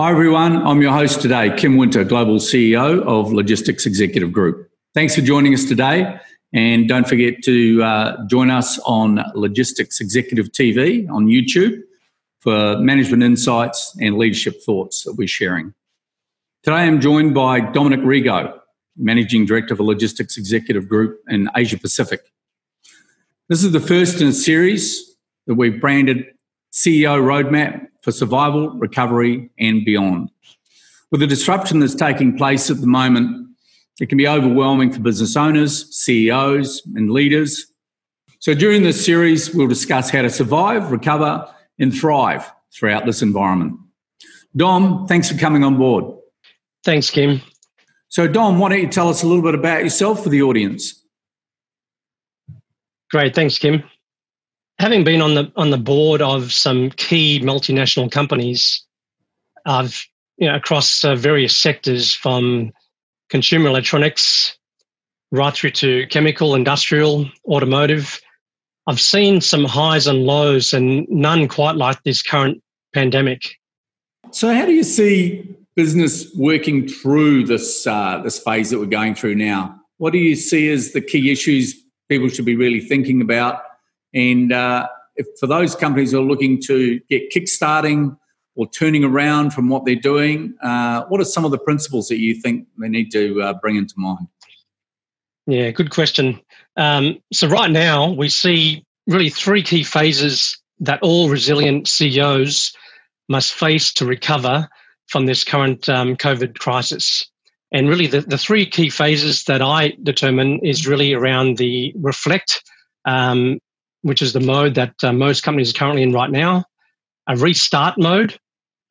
Hi, everyone. I'm your host today, Kim Winter, Global CEO of Logistics Executive Group. Thanks for joining us today. And don't forget to uh, join us on Logistics Executive TV on YouTube for management insights and leadership thoughts that we're sharing. Today I'm joined by Dominic Rigo, Managing Director of Logistics Executive Group in Asia Pacific. This is the first in a series that we've branded CEO Roadmap for survival, recovery, and beyond. With the disruption that's taking place at the moment, it can be overwhelming for business owners, CEOs, and leaders. So, during this series, we'll discuss how to survive, recover, and thrive throughout this environment. Dom, thanks for coming on board. Thanks, Kim. So, Dom, why don't you tell us a little bit about yourself for the audience? Great, thanks, Kim having been on the on the board of some key multinational companies, I've you know across uh, various sectors from consumer electronics right through to chemical, industrial, automotive. I've seen some highs and lows, and none quite like this current pandemic. So, how do you see business working through this uh, this phase that we're going through now? What do you see as the key issues people should be really thinking about and uh, if, for those companies who are looking to get kickstarting or turning around from what they're doing, uh, what are some of the principles that you think they need to uh, bring into mind? Yeah, good question. Um, so, right now, we see really three key phases that all resilient CEOs must face to recover from this current um, COVID crisis. And really, the, the three key phases that I determine is really around the reflect, um, which is the mode that uh, most companies are currently in right now, a restart mode,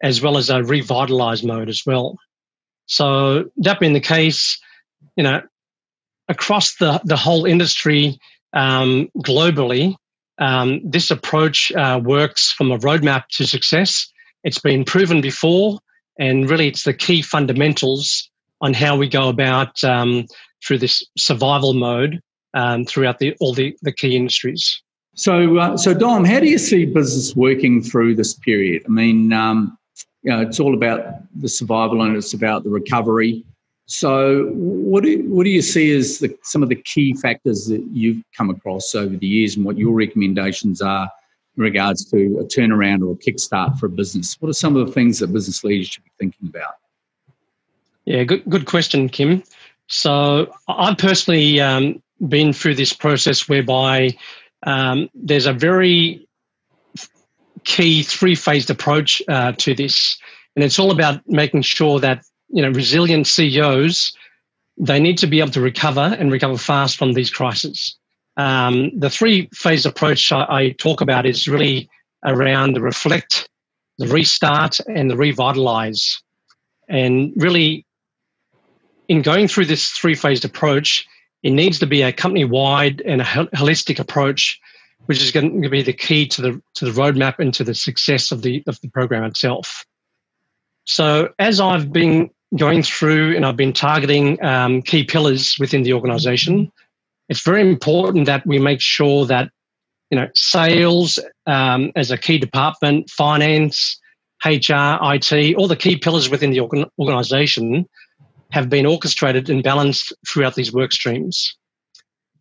as well as a revitalize mode as well. So that being the case, you know, across the, the whole industry um, globally, um, this approach uh, works from a roadmap to success. It's been proven before, and really it's the key fundamentals on how we go about um, through this survival mode um, throughout the, all the, the key industries. So, uh, so Dom, how do you see business working through this period? I mean, um, you know, it's all about the survival and it's about the recovery. So, what do what do you see as the, some of the key factors that you've come across over the years, and what your recommendations are in regards to a turnaround or a kickstart for a business? What are some of the things that business leaders should be thinking about? Yeah, good good question, Kim. So, I've personally um, been through this process whereby um, there's a very key three-phased approach uh, to this, and it's all about making sure that you know resilient CEOs they need to be able to recover and recover fast from these crises. Um, the three-phase approach I, I talk about is really around the reflect, the restart, and the revitalize, and really in going through this three-phased approach it needs to be a company-wide and a holistic approach, which is going to be the key to the to the roadmap and to the success of the of the program itself. So, as I've been going through and I've been targeting um, key pillars within the organisation, it's very important that we make sure that you know sales um, as a key department, finance, HR, IT, all the key pillars within the organ- organisation have been orchestrated and balanced throughout these work streams.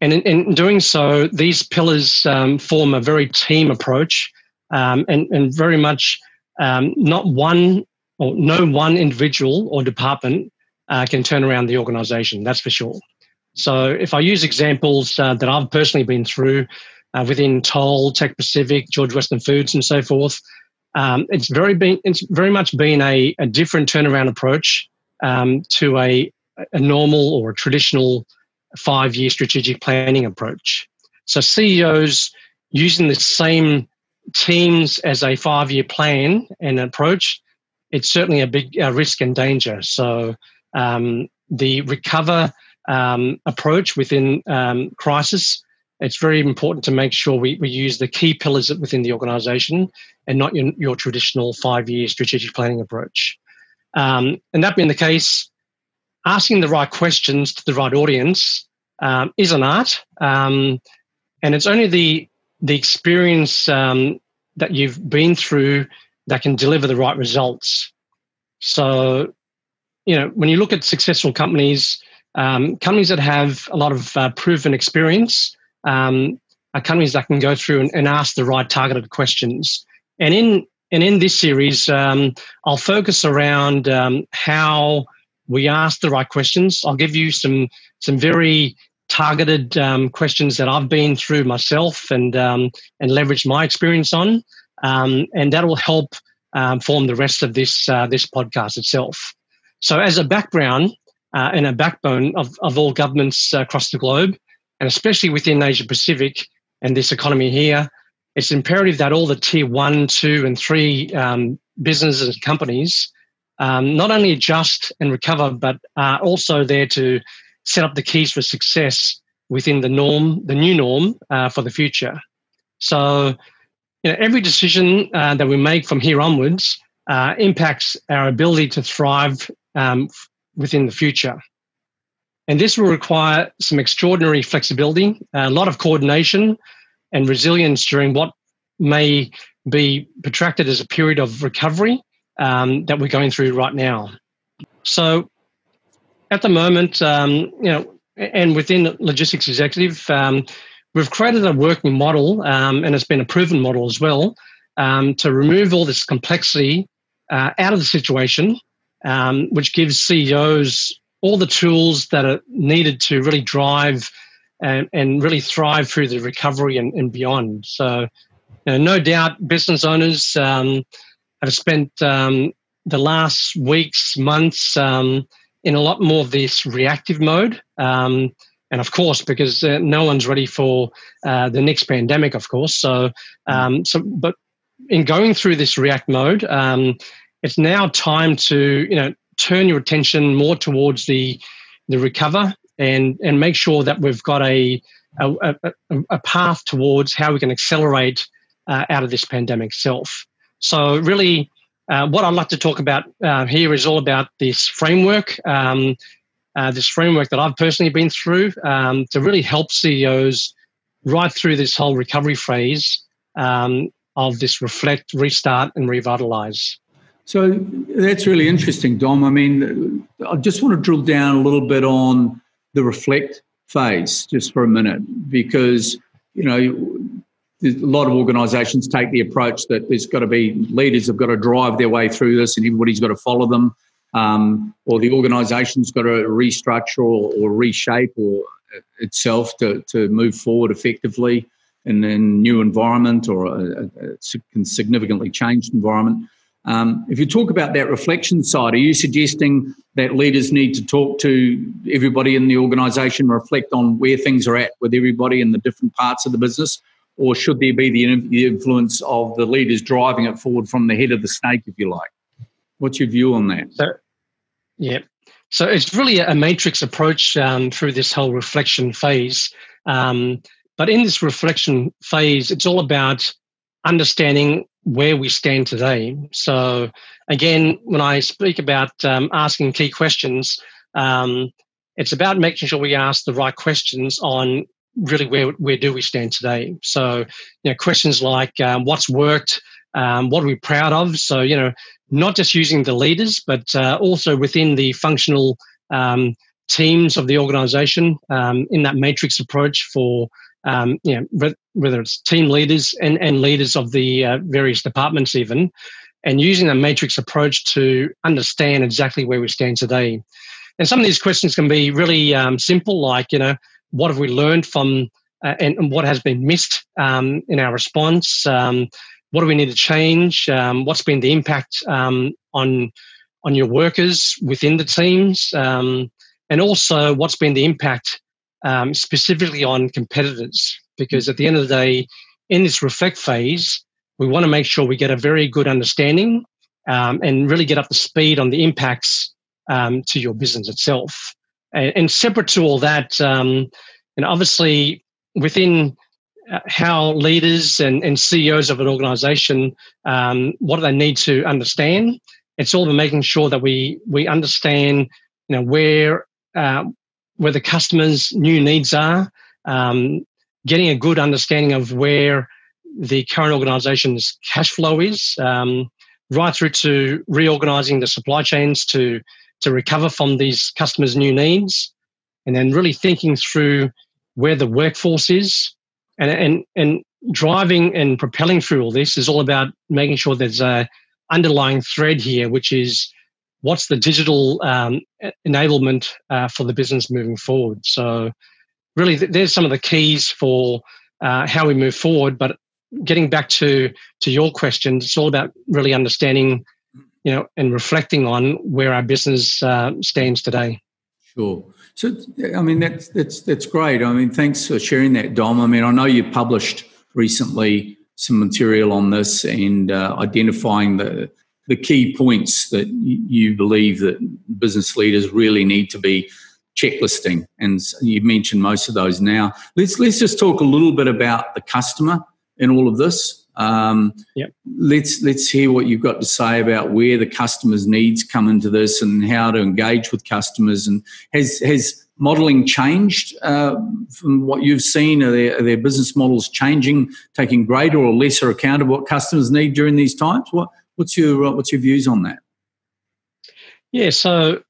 And in, in doing so, these pillars um, form a very team approach um, and, and very much um, not one or no one individual or department uh, can turn around the organization, that's for sure. So if I use examples uh, that I've personally been through uh, within Toll, Tech Pacific, George Weston Foods, and so forth, um, it's very been it's very much been a, a different turnaround approach um, to a, a normal or a traditional five year strategic planning approach. So CEOs using the same teams as a five year plan and approach, it's certainly a big uh, risk and danger. So um, the recover um, approach within um, crisis, it's very important to make sure we, we use the key pillars within the organization and not your, your traditional five year strategic planning approach. Um, and that being the case, asking the right questions to the right audience um, is an art. Um, and it's only the, the experience um, that you've been through that can deliver the right results. So, you know, when you look at successful companies, um, companies that have a lot of uh, proven experience um, are companies that can go through and, and, ask the right targeted questions. And in and in this series, um, I'll focus around um, how we ask the right questions. I'll give you some some very targeted um, questions that I've been through myself and um, and leverage my experience on, um, and that will help um, form the rest of this uh, this podcast itself. So, as a background uh, and a backbone of, of all governments across the globe, and especially within Asia Pacific and this economy here, it's imperative that all the tier one, two, and three um, businesses and companies um, not only adjust and recover, but are also there to set up the keys for success within the norm, the new norm uh, for the future. So, you know, every decision uh, that we make from here onwards uh, impacts our ability to thrive um, within the future. And this will require some extraordinary flexibility, a lot of coordination, and resilience during what may be protracted as a period of recovery um, that we're going through right now. So, at the moment, um, you know, and within Logistics Executive, um, we've created a working model, um, and it's been a proven model as well, um, to remove all this complexity uh, out of the situation, um, which gives CEOs all the tools that are needed to really drive and, and really thrive through the recovery and, and beyond. So, you know, no doubt, business owners um, have spent um, the last weeks, months um, in a lot more of this reactive mode. Um, and of course, because uh, no one's ready for uh, the next pandemic, of course. So, um, so, but in going through this react mode, um, it's now time to you know turn your attention more towards the the recover and and make sure that we've got a a, a, a path towards how we can accelerate uh, out of this pandemic itself. So, really, uh, what I'd like to talk about uh, here is all about this framework, um, uh, this framework that I've personally been through um, to really help CEOs right through this whole recovery phase um, of this reflect, restart, and revitalize. So that's really interesting, Dom. I mean, I just want to drill down a little bit on the reflect phase just for a minute because you know a lot of organisations take the approach that there's got to be leaders have got to drive their way through this, and everybody's got to follow them, um, or the organisation's got to restructure or, or reshape or uh, itself to to move forward effectively in a new environment or a, a significantly changed environment. Um, if you talk about that reflection side, are you suggesting that leaders need to talk to everybody in the organisation, reflect on where things are at with everybody in the different parts of the business? or should there be the influence of the leaders driving it forward from the head of the snake, if you like? What's your view on that? So, yeah. So it's really a matrix approach um, through this whole reflection phase. Um, but in this reflection phase, it's all about understanding where we stand today. So again, when I speak about um, asking key questions, um, it's about making sure we ask the right questions on really where where do we stand today? So, you know, questions like um, what's worked, um, what are we proud of? So, you know, not just using the leaders, but uh, also within the functional um, teams of the organisation um, in that matrix approach for. Um, you know, whether it's team leaders and, and leaders of the uh, various departments, even, and using a matrix approach to understand exactly where we stand today. And some of these questions can be really um, simple, like, you know, what have we learned from uh, and, and, what has been missed um, in our response? Um, what do we need to change? Um, what's been the impact um, on on your workers within the teams? And also, what's been the impact um, specifically on competitors? Because at the end of the day, in this reflect phase, we want to make sure we get a very good understanding and really get up to speed on the impacts to your business itself. And, and separate to all that, um, and obviously within uh, how leaders and, and CEOs of an organization, um, what do they need to understand? It's all about making sure that we we understand, you know, where uh, where the customers' new needs are, um, getting a good understanding of where the current organization's cash flow is, um, right through to reorganizing the supply chains to to recover from these customers' new needs, and then really thinking through where the workforce is, and and and driving and propelling through all this is all about making sure there's a underlying thread here, which is what's the digital um, enablement uh, for the business moving forward. So, really, th- there's some of the keys for uh, how we move forward. But getting back to to your question, it's all about really understanding, you know, and reflecting on where our business uh, stands today. Sure. So, I mean, that's that's that's great. I mean, thanks for sharing that, Dom. I mean, I know you published recently some material on this and uh, identifying the the key points that you believe that business leaders really need to be checklisting and you mentioned most of those now let's let's just talk a little bit about the customer in all of this um, yep. let's let's hear what you've got to say about where the customer's needs come into this and how to engage with customers and has has modelling changed uh, from what you've seen? Are their, are their, business models changing, taking greater or lesser account of what customers need during these times? What, what's your uh, what's your views on that? Yeah, so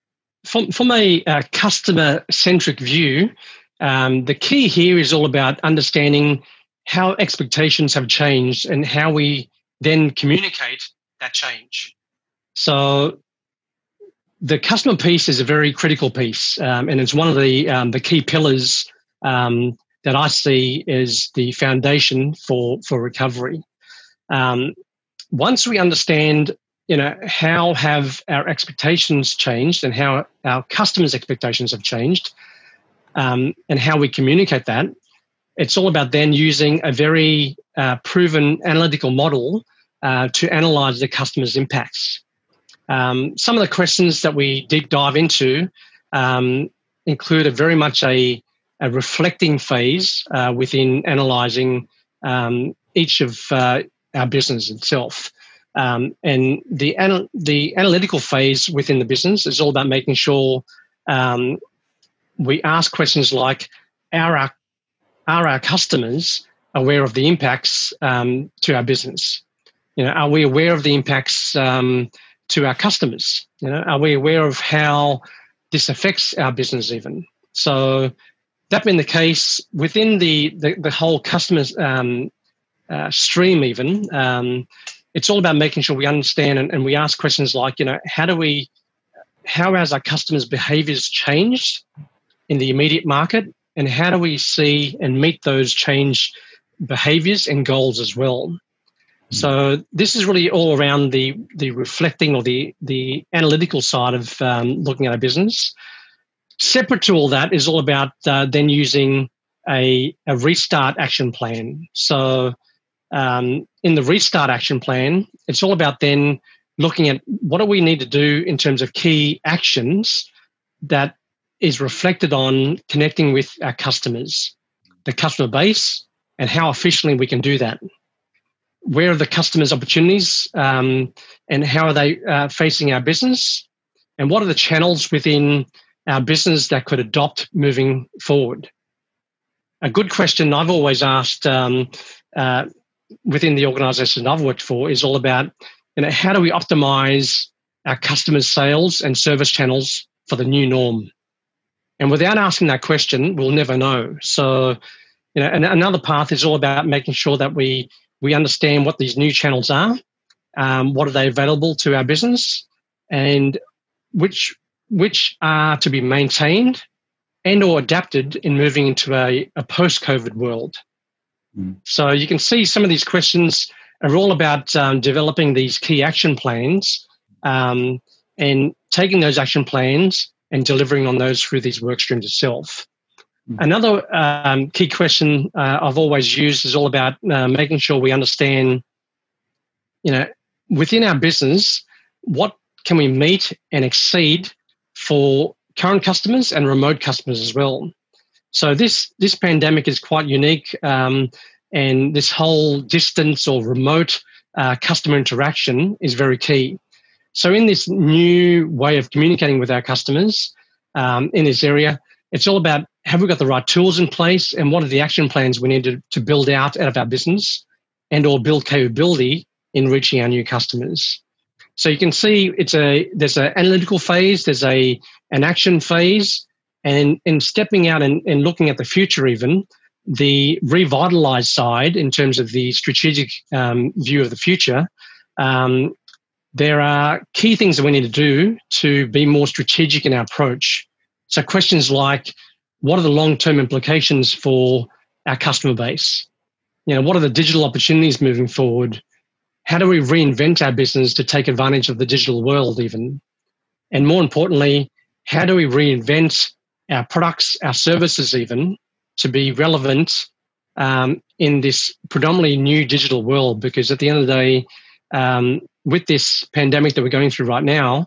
from from a uh, customer centric view, um, the key here is all about understanding how expectations have changed and how we then communicate that change. So the customer piece is a very critical piece, um, and it's one of the um, the key pillars um, that I see as the foundation for for recovery. Um, once we understand, you know, how have our expectations changed and how our customers' expectations have changed, um, and how we communicate that, it's all about then using a very uh, proven analytical model uh, to analyze the customer's impacts. Um, some of the questions that we deep dive into um, include a very much a, a reflecting phase uh, within analysing um, each of uh, our business itself. Um, and the anal- the analytical phase within the business is all about making sure um, we ask questions like, are our, are our customers aware of the impacts um, to our business? You know, are we aware of the impacts um, to our customers? You know, are we aware of how this affects our business even? So that being the case, within the the, the whole customer um, uh, stream, even um, it's all about making sure we understand and, and, we ask questions like, you know, how do we, how has our customers' behaviours changed in the immediate market, and how do we see and meet those change behaviours and goals as well? So this is really all around the the reflecting or the the analytical side of um, looking at a business. Separate to all that is all about uh, then using a, a restart action plan. So um, in the restart action plan, it's all about then looking at what do we need to do in terms of key actions that is reflected on connecting with our customers, the customer base, and how efficiently we can do that where are the customers' opportunities um, and how are they uh, facing our business? And what are the channels within our business that could adopt moving forward? A good question I've always asked um, uh, within the organisation I've worked for is all about you know, how do we optimize our customers' sales and service channels for the new norm? And without asking that question, we'll never know. So, you know, and another path is all about making sure that we we understand what these new channels are, um, what are they available to our business, and which which are to be maintained and or adapted in moving into a, a post-COVID world. Mm. So you can see some of these questions are all about um, developing these key action plans um, and taking those action plans and delivering on those through these work streams itself. Mm. Another um, key question uh, I've always used is all about uh, making sure we understand, you know, within our business, what can we meet and exceed for current customers and remote customers as well. So this this pandemic is quite unique, um, and this whole distance or remote uh, customer interaction is very key. So in this new way of communicating with our customers um, in this area, it's all about have we got the right tools in place and what are the action plans we need to, to build out out of our business and or build capability in reaching our new customers. So you can see it's a there's an analytical phase, there's a an action phase, and in stepping out and, and looking at the future, even the revitalized side in terms of the strategic um, view of the future. Um, there are key things that we need to do to be more strategic in our approach. So questions like, what are the long-term implications for our customer base? You know, what are the digital opportunities moving forward? How do we reinvent our business to take advantage of the digital world even? And more importantly, how do we reinvent our products, our services even, to be relevant um, in this predominantly new digital world? Because at the end of the day, um, with this pandemic that we're going through right now,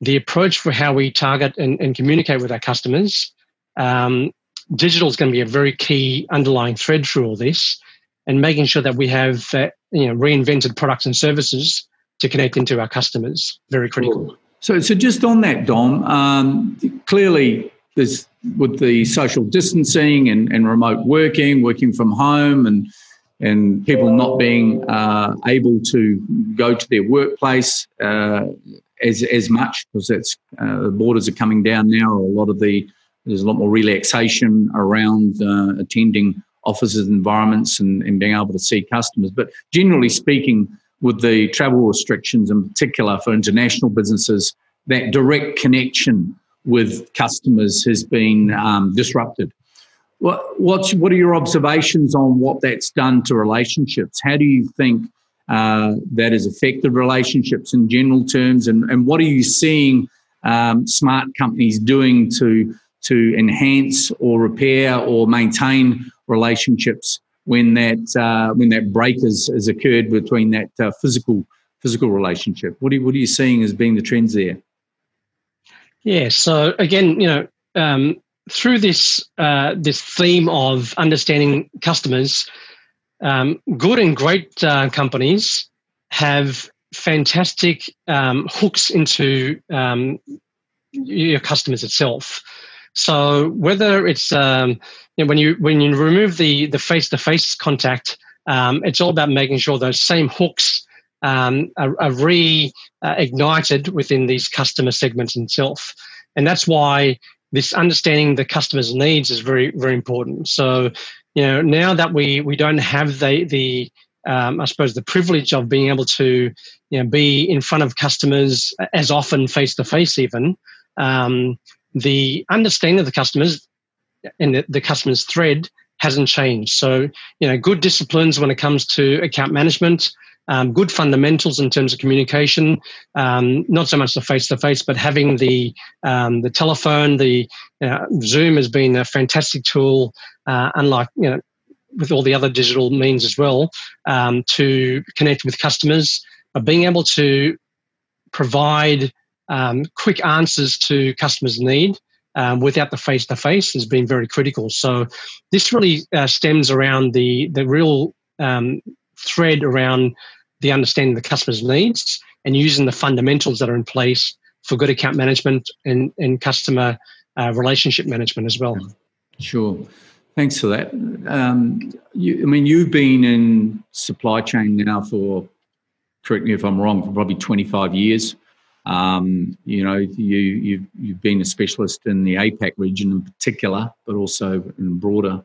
the approach for how we target and, and communicate with our customers, um, digital is going to be a very key underlying thread through all this, and making sure that we have uh, you know reinvented products and services to connect into our customers very critical. So, so just on that, Dom, um, clearly there's with the social distancing and, and remote working, working from home, and and people not being uh, able to go to their workplace uh, as as much because that's uh, the borders are coming down now. A lot of the there's a lot more relaxation around uh, attending offices environments and, and being able to see customers. But generally speaking, with the travel restrictions in particular for international businesses, that direct connection with customers has been um, disrupted. What, what's, what are your observations on what that's done to relationships? How do you think uh, that has affected relationships in general terms? And, and what are you seeing um, smart companies doing to, to enhance or repair or maintain relationships when that, uh, when that break has, has occurred between that uh, physical, physical relationship? What are, what are you seeing as being the trends there? Yeah, so again, you know, um, through this uh, this theme of understanding customers, um, good and great uh, companies have fantastic um, hooks into um, your customers itself. So whether it's um, you know, when you when you remove the the face to face contact, um, it's all about making sure those same hooks um, are, are reignited within these customer segments itself, and that's why this understanding the customer's needs is very very important. So, you know, now that we we don't have the the um, I suppose the privilege of being able to you know be in front of customers as often face to face even um, the understanding of the customers and the, the customer's thread hasn't changed. So, you know, good disciplines when it comes to account management, um, good fundamentals in terms of communication, um, not so much the face to face, but having the um, the telephone, the uh, Zoom has been a fantastic tool, uh, unlike you know with all the other digital means as well, um, to connect with customers. But being able to provide um, quick answers to customers' need um, without the face to face has been very critical. So this really uh, stems around the the real um, thread around the understanding the customer's needs and using the fundamentals that are in place for good account management and, and customer uh, relationship management as well. Sure. Thanks for that. Um, you, I mean, you've been in supply chain now for, correct me if I'm wrong, for probably 25 years. Um, you know, you, you've, you've been a specialist in the APAC region in particular, but also in broader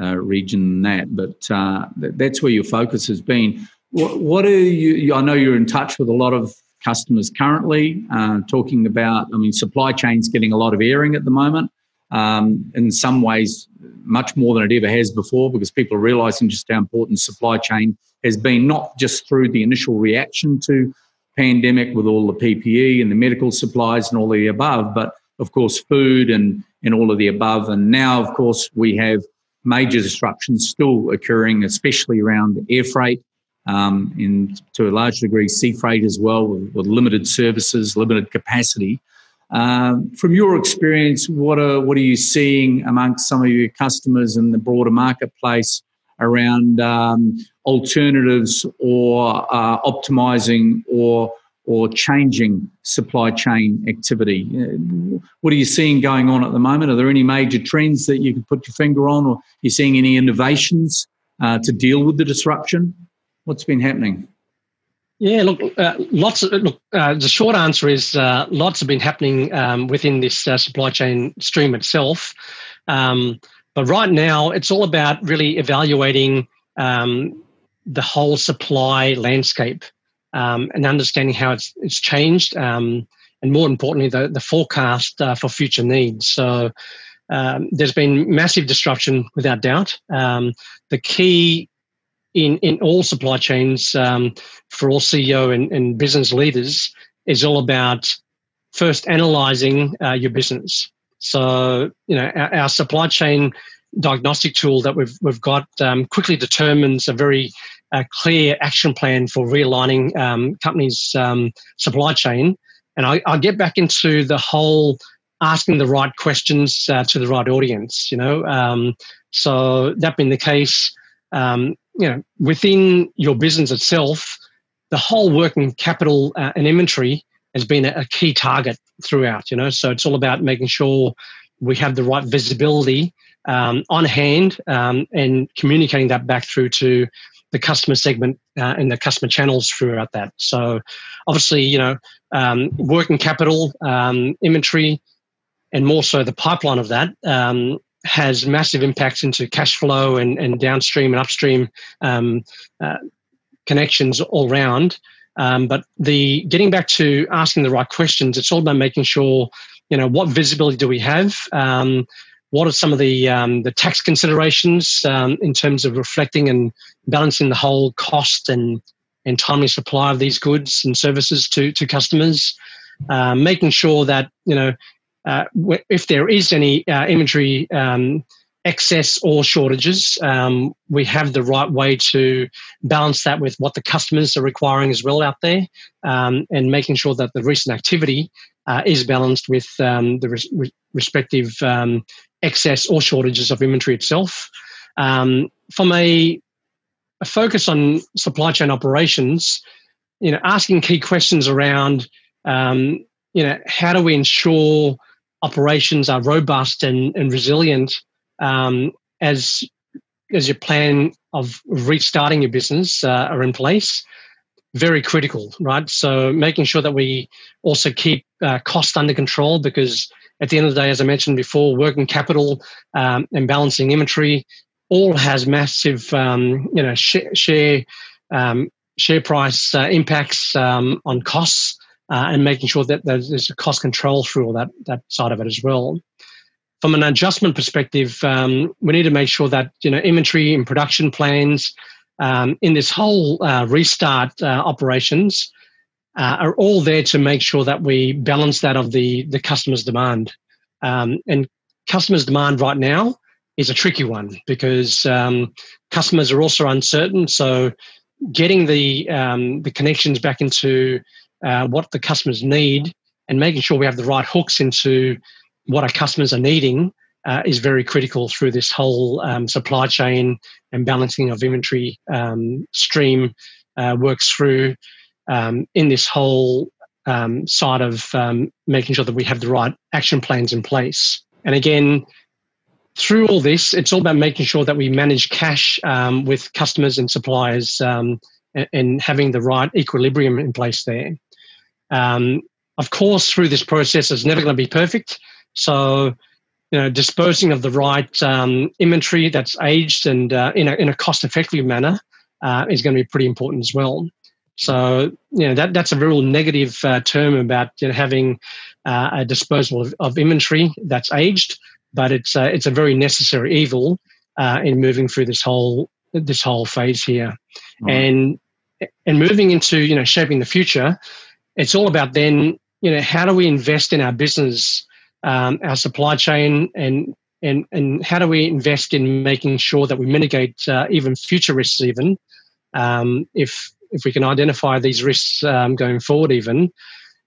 uh, region than that. But uh, that's where your focus has been. What, are you? I know you're in touch with a lot of customers currently, uh, talking about. I mean, supply chain's getting a lot of airing at the moment. Um, in some ways, much more than it ever has before, because people are realizing just how important supply chain has been, not just through the initial reaction to pandemic with all the PPE and the medical supplies and all the above, but of course, food and, and all of the above. And now, of course, we have major disruptions still occurring, especially around air freight um, and to a large degree sea freight as well with, with limited services, limited capacity. Um, from your experience, what are what are you seeing amongst some of your customers in the broader marketplace around um, alternatives or uh, optimizing or or changing supply chain activity? Uh, what are you seeing going on at the moment? Are there any major trends that you can put your finger on, or are you seeing any innovations uh, to deal with the disruption? What's been happening? Yeah, look, uh, lots of look. Uh, the short answer is uh, lots have been happening um, within this uh, supply chain stream itself. Um, but right now, it's all about really evaluating um, the whole supply landscape um, and understanding how it's it's changed, um, and more importantly, the the forecast uh, for future needs. So. Um, there's been massive disruption without doubt. the key in, in all supply chains um, for all CEO and, and, business leaders is all about first analyzing uh, your business. So, you know, our, our, supply chain diagnostic tool that we've, we've got um, quickly determines a very uh, clear action plan for realigning um, companies' um, supply chain. And I, I get back into the whole asking the right questions uh, to the right audience, you know. Um, so that being the case, um, you know, within your business itself, the whole working capital uh, and inventory has been a, key target throughout. You know, so it's all about making sure we have the right visibility um, on hand um, and communicating that back through to the customer segment uh, and the customer channels throughout that. So, obviously, you know, um, working capital, um, inventory, and more so the pipeline of that um, has massive impacts into cash flow and, and downstream and upstream um, uh, connections all around. Um, but the getting back to asking the right questions, it's all about making sure you know what visibility do we have. Um, what are some of the um, the tax considerations um, in terms of reflecting and balancing the whole cost and and timely supply of these goods and services to to customers? Uh, making sure that you know uh, if there is any uh, inventory um, excess or shortages, um, we have the right way to balance that with what the customers are requiring as well out there, um, and making sure that the recent activity uh, is balanced with um, the res- respective um, excess or shortages of inventory itself. Um, from a, a, focus on supply chain operations, you know, asking key questions around, you know, how do we ensure operations are robust and, and resilient um, as as your plan of restarting your business uh, are in place very critical right? So making sure that we also keep uh, cost under control because at the end of the day as i mentioned before working capital um, and balancing inventory all has massive um, you know sh- share um, share price uh, impacts um, on costs uh, and making sure that there's a cost control through all that that side of it as well. From an adjustment perspective, um, we need to make sure that you know inventory and production plans um, in this whole uh, restart uh, operations uh, are all there to make sure that we balance that of the the customer's demand. Um, and customers' demand right now is a tricky one because um, customers are also uncertain. So getting the um, the connections back into uh, what the customers need and making sure we have the right hooks into what our customers are needing uh, is very critical through this whole um, supply chain and balancing of inventory um, stream uh, works through um, in this whole um, side of um, making sure that we have the right action plans in place. And again, through all this, it's all about making sure that we manage cash um, with customers and suppliers and, and having the right equilibrium in place there. Um, of course, through this process, it's never going to be perfect. So, you know, disposing of the right um, inventory that's aged and uh, in a in a cost effective manner uh, is going to be pretty important as well. So, you know, that that's a real negative uh, term about you know, having uh, a disposal of, of, inventory that's aged, but it's uh, it's a very necessary evil uh, in moving through this whole this whole phase here, and and moving into you know shaping the future it's all about then, you know, how do we invest in our business, um, our supply chain, and and and how do we invest in making sure that we mitigate uh, even future risks, even um, if if we can identify these risks um, going forward, even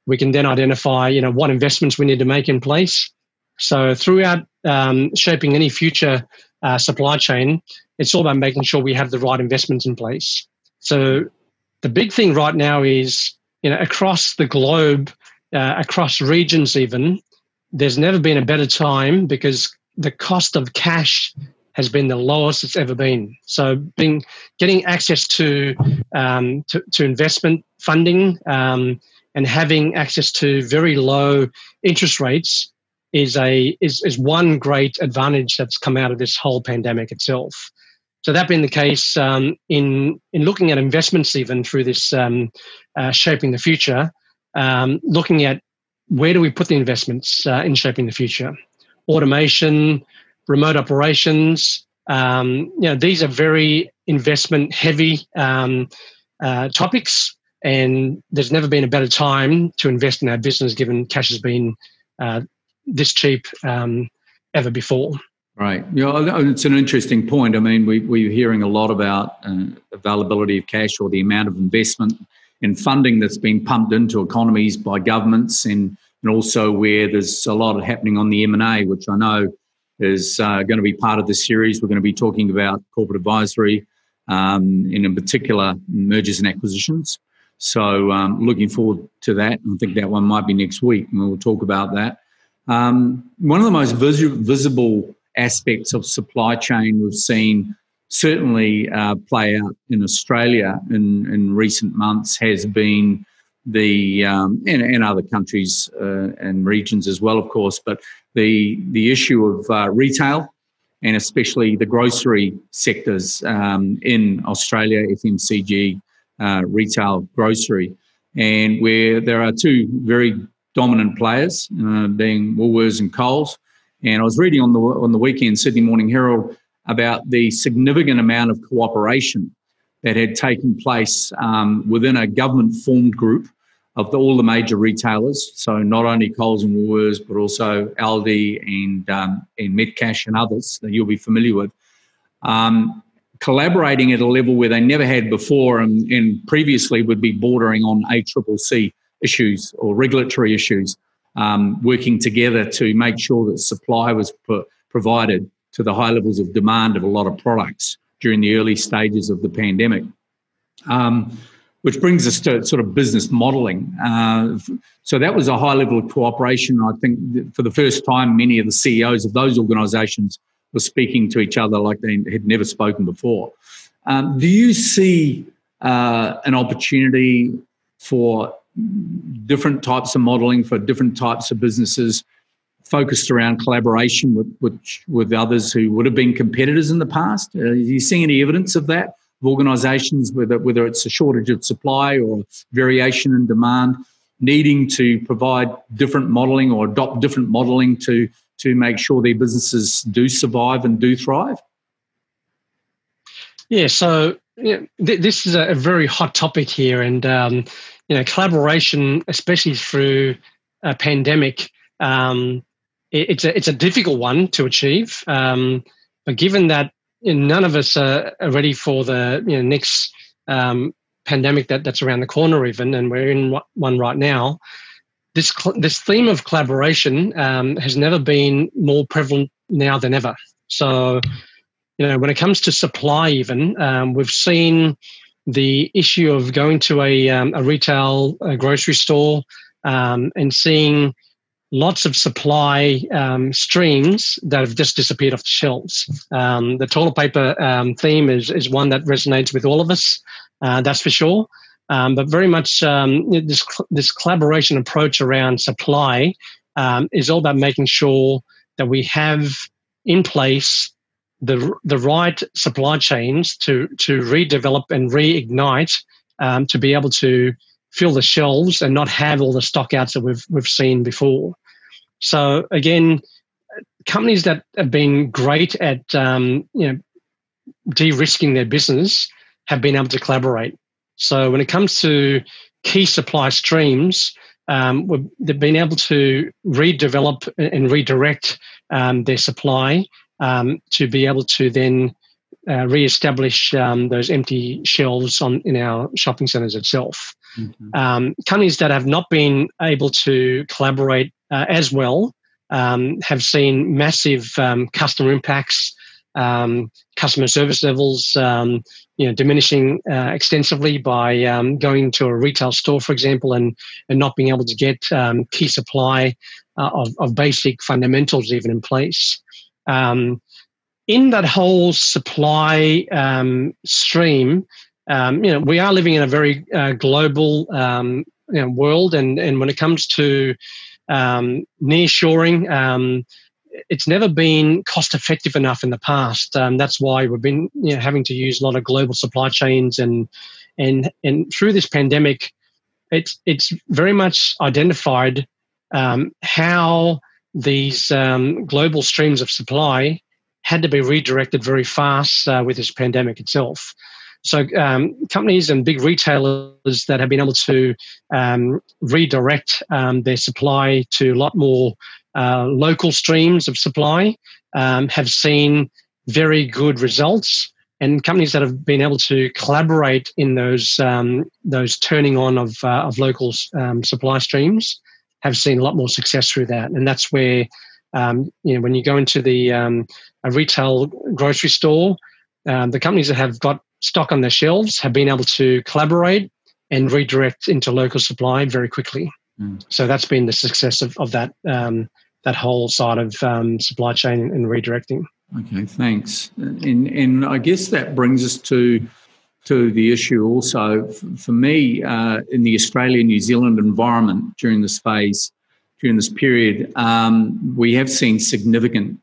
we can then identify, you know, what investments we need to make in place. So throughout um, shaping any future uh, supply chain, it's all about making sure we have the right investments in place. So the big thing right now is you know, across the globe, uh, across regions even, there's never been a better time because the cost of cash has been the lowest it's ever been. So, being getting access to um, to, to, investment funding um, and having access to very low interest rates is a is is one great advantage that's come out of this whole pandemic itself. So that being the case, um, in in looking at investments even through this um, uh, shaping the future, um, looking at where do we put the investments uh, in shaping the future, automation, remote operations. Um, you know, these are very investment heavy um, uh, topics, and there's never been a better time to invest in our business given cash has been uh, this cheap um, ever before. Right. Yeah, it's an interesting point. I mean, we, we're hearing a lot about uh, availability of cash or the amount of investment and funding that's been pumped into economies by governments and, and also where there's a lot happening on the M&A, which I know is uh, going to be part of this series. We're going to be talking about corporate advisory um, and in particular mergers and acquisitions. So um, looking forward to that. I think that one might be next week and we'll talk about that. Um, one of the most vis- visible aspects of supply chain we've seen certainly uh, play out in Australia in, in recent months has been the um, and, other countries uh, and regions as well, of course, but the the issue of uh, retail and especially the grocery sectors um, in Australia, FMCG, uh, retail grocery, and where there are two very dominant players, uh, being Woolworths and Coles. And I was reading on the on the weekend, Sydney Morning Herald, about the significant amount of cooperation that had taken place um, within a government-formed group of the, all the major retailers. So not only Coles and Woolworths, but also Aldi and um, and Metcash and others that you'll be familiar with. Um, collaborating at a level where they never had before and, and previously would be bordering on ACCC issues or regulatory issues, um, working together to make sure that supply was pro- provided to the high levels of demand of a lot of products during the early stages of the pandemic. Um, which brings us to sort of business modeling. Uh, so that was a high level of cooperation. I think for the first time, many of the CEOs of those organisations were speaking to each other like they had never spoken before. Um, do you see uh, an opportunity for different types of modeling for different types of businesses focused around collaboration with, with, with others who would have been competitors in the past. Uh, are you seeing any evidence of that? Of organisations, whether, whether it's a shortage of supply or variation in demand, needing to provide different modelling or adopt different modelling to, to make sure their businesses do survive and do thrive? Yeah, so th- this is a, very hot topic here, and um, you know, collaboration, especially through a pandemic, um, it, it's a it's a difficult one to achieve. Um, but given that you know, none of us are, are, ready for the you know, next um, pandemic that, that's around the corner, even, and we're in one right now. This this theme of collaboration um, has never been more prevalent now than ever. So, you know, when it comes to supply, even um, we've seen the issue of going to a, um, a retail a grocery store um, and seeing lots of supply um, streams that have just disappeared off the shelves. Um, the toilet paper um, theme is, is one that resonates with all of us, uh, that's for sure. Um, but very much this, this collaboration approach around supply is all about making sure that we have in place the the right supply chains to to redevelop and reignite um, to be able to fill the shelves and not have all the stockouts that we've we've seen before. So again, companies that have been great at um, you know de-risking their business have been able to collaborate. So when it comes to key supply streams, um, they've been able to redevelop and redirect um, their supply um, to be able to then uh, re-establish um, those empty shelves on in our shopping centres itself. Mm-hmm. Um, companies that have not been able to collaborate uh, as well um, have seen massive um, customer impacts, um, customer service levels, um, you know, diminishing uh, extensively by going to a retail store, for example, and and not being able to get key supply uh, of, of basic fundamentals even in place. Um, in that whole supply um, stream, um, you know, we are living in a very uh, global um, you know, world, and and when it comes to um, nearshoring, um, it's never been cost effective enough in the past. That's why we've been you know, having to use a lot of global supply chains, and and and through this pandemic, it's it's very much identified how these um, global streams of supply had to be redirected very fast uh, with this pandemic itself. So, um, companies and big retailers that have been able to um, redirect um, their supply to a lot more uh, local streams of supply um, have seen very good results. And companies that have been able to collaborate in those um, those turning on of uh, of local supply streams have seen a lot more success through that. And that's where you know when you go into the a retail grocery store, the companies that have got stock on their shelves have been able to collaborate and redirect into local supply very quickly. Mm. So that's been the success of, of that um, that whole side of um, supply chain and redirecting. Okay, thanks. And and I guess that brings us to to the issue also for me uh, in the Australia New Zealand environment during this phase during this period, um, we have seen significant,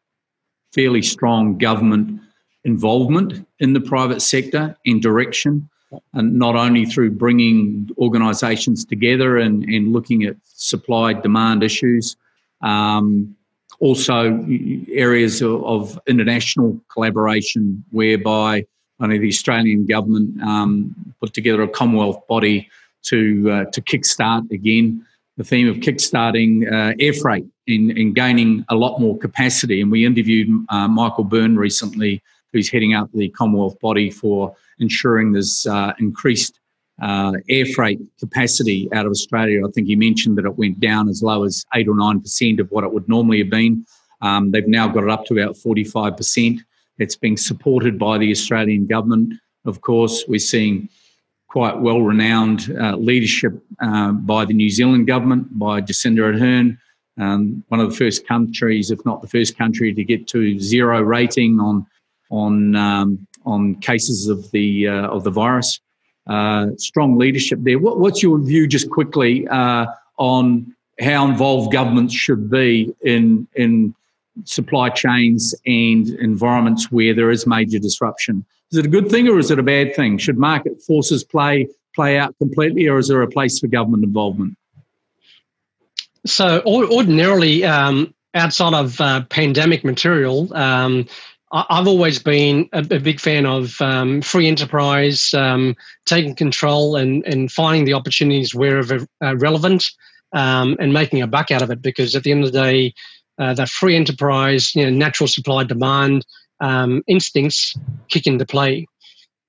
fairly strong government involvement in the private sector and direction, and not only through bringing organisations together and, and looking at supply demand issues, um, also areas of, of, international collaboration whereby only the Australian government um, put together a Commonwealth body to uh, to kickstart again the theme of kickstarting uh, air freight and, gaining a lot more capacity. And we interviewed uh, Michael Byrne recently who's heading up the Commonwealth body for ensuring there's uh, increased uh, air freight capacity out of Australia. I think he mentioned that it went down as low as 8 or 9% of what it would normally have been. Um, they've now got it up to about 45%. It's being supported by the Australian government. Of course, we're seeing quite well renowned uh, leadership uh, by the New Zealand government, by Jacinda Ardern, um, one of the first countries, if not the first country, to get to zero rating on on um, on cases of the uh, of the virus. Uh, strong leadership there. What, what's your view, just quickly, uh, on how involved governments should be in in supply chains and environments where there is major disruption? Is it a good thing or is it a bad thing? Should market forces play play out completely, or is there a place for government involvement? So ordinarily, um, outside of uh, pandemic material, um, I've always been a, big fan of um, free enterprise, um, taking control and, and finding the opportunities wherever uh, relevant um, and making a buck out of it. Because at the end of the day, uh, the free enterprise, you know, natural supply demand um, instincts kick into play.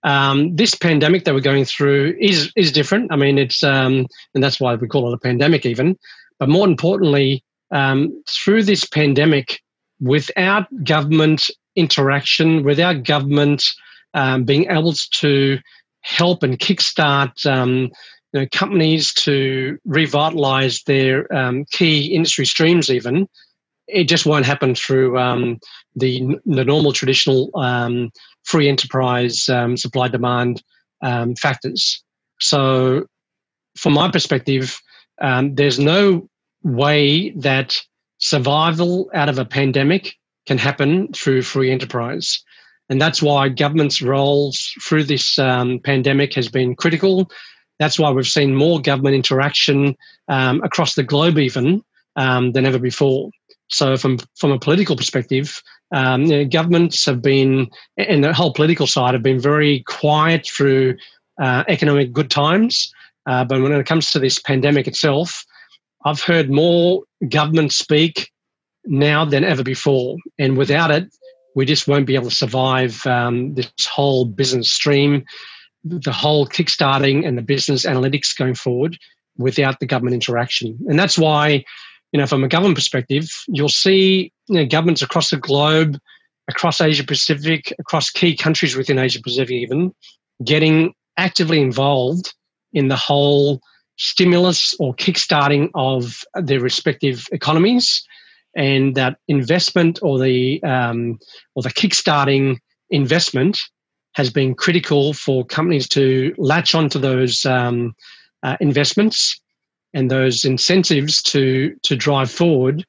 Um, this pandemic that we're going through is is different. I mean, it's um, and that's why we call it a pandemic, even. But more importantly, through this pandemic, without government interaction, without government um, being able to help and kickstart um, you know, companies to revitalize their um, key industry streams, even, it just won't happen through um, the, the normal traditional um, free enterprise um, supply demand factors. So, from my perspective, there's no way that survival out of a pandemic can happen through free enterprise. And that's why government's roles through this um, pandemic has been critical. That's why we've seen more government interaction um, across the globe, even um, than ever before. So, from from a political perspective, um, you know, governments have been, and the whole political side have been very quiet through uh, economic good times. Uh, but when it comes to this pandemic itself, I've heard more government speak now than ever before. And without it, we just won't be able to survive um, this whole business stream, the whole kickstarting and the business analytics going forward without the government interaction. And that's why, you know, from a government perspective, you'll see you know, governments across the globe, across Asia Pacific, across key countries within Asia Pacific, even getting actively involved in the whole stimulus or kickstarting of their respective economies. And that investment or the um, or the kickstarting investment has been critical for companies to latch onto those um, uh, investments and those incentives to to drive forward.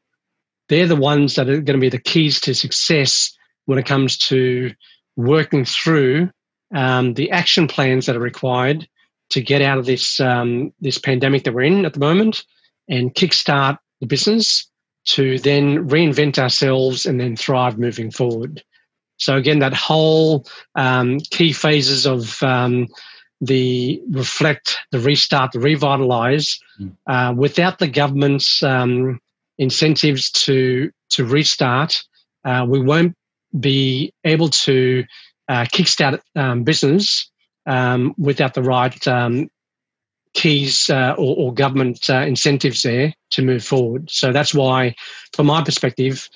They're the ones that are going to be the keys to success when it comes to working through um, the action plans that are required to get out of this um, this pandemic that we're in at the moment and kickstart the business to then reinvent ourselves and then thrive moving forward. So again, that whole um, key phases of um, the reflect, the restart, the revitalize, mm. uh, without the government's um, incentives to to restart, uh, we won't be able to uh, kickstart um, business um, without the right um, keys uh, or, or, government uh, incentives there to move forward. So that's why, from my perspective,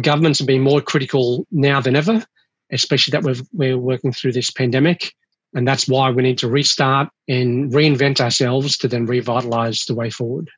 governments have been more critical now than ever, especially that we're, we're working through this pandemic. And that's why we need to restart and reinvent ourselves to then revitalize the way forward.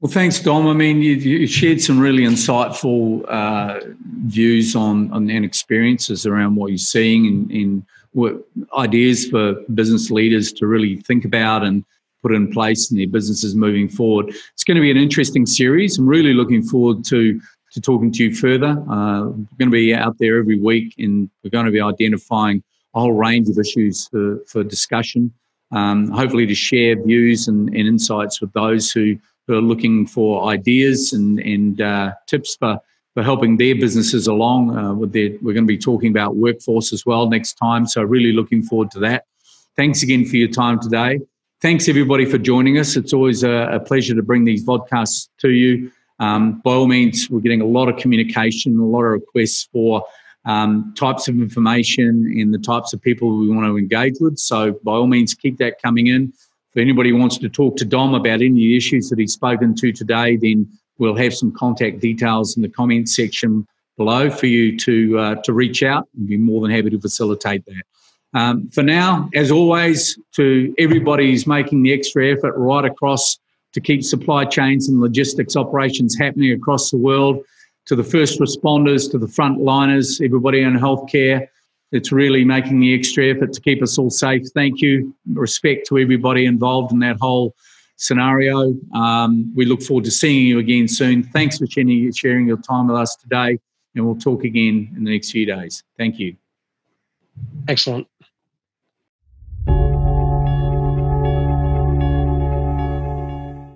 Well, thanks, Dom. I mean, you, you shared some really insightful uh, views on, on and experiences around what you're seeing and, and what ideas for business leaders to really think about and put in place in their businesses moving forward. It's going to be an interesting series. I'm really looking forward to to talking to you further. Uh, we're going to be out there every week, and we're going to be identifying whole range of issues for, for discussion. Um, hopefully, to share views and, and, insights with those who, who, are looking for ideas and, and uh, tips for, for helping their businesses along. Uh, with their, we're going to be talking about workforce as well next time, so really looking forward to that. Thanks again for your time today. Thanks everybody for joining us. It's always a, a pleasure to bring these podcasts to you. Um, by all means, we're getting a lot of communication, a lot of requests for um, types of information and the types of people we want to engage with. So, by all means, keep that coming in. If anybody wants to talk to Dom about any issues that he's spoken to today, then we'll have some contact details in the comments section below for you to uh, to reach out. We'd be more than happy to facilitate that. Um, for now, as always, to everybody who's making the extra effort right across to keep supply chains and logistics operations happening across the world, to the first responders, to the frontliners, everybody in healthcare. It's really making the extra effort to keep us all safe. Thank you. Respect to everybody involved in that whole scenario. Um, we look forward to seeing you again soon. Thanks for sharing your time with us today, and we'll talk again in the next few days. Thank you. Excellent.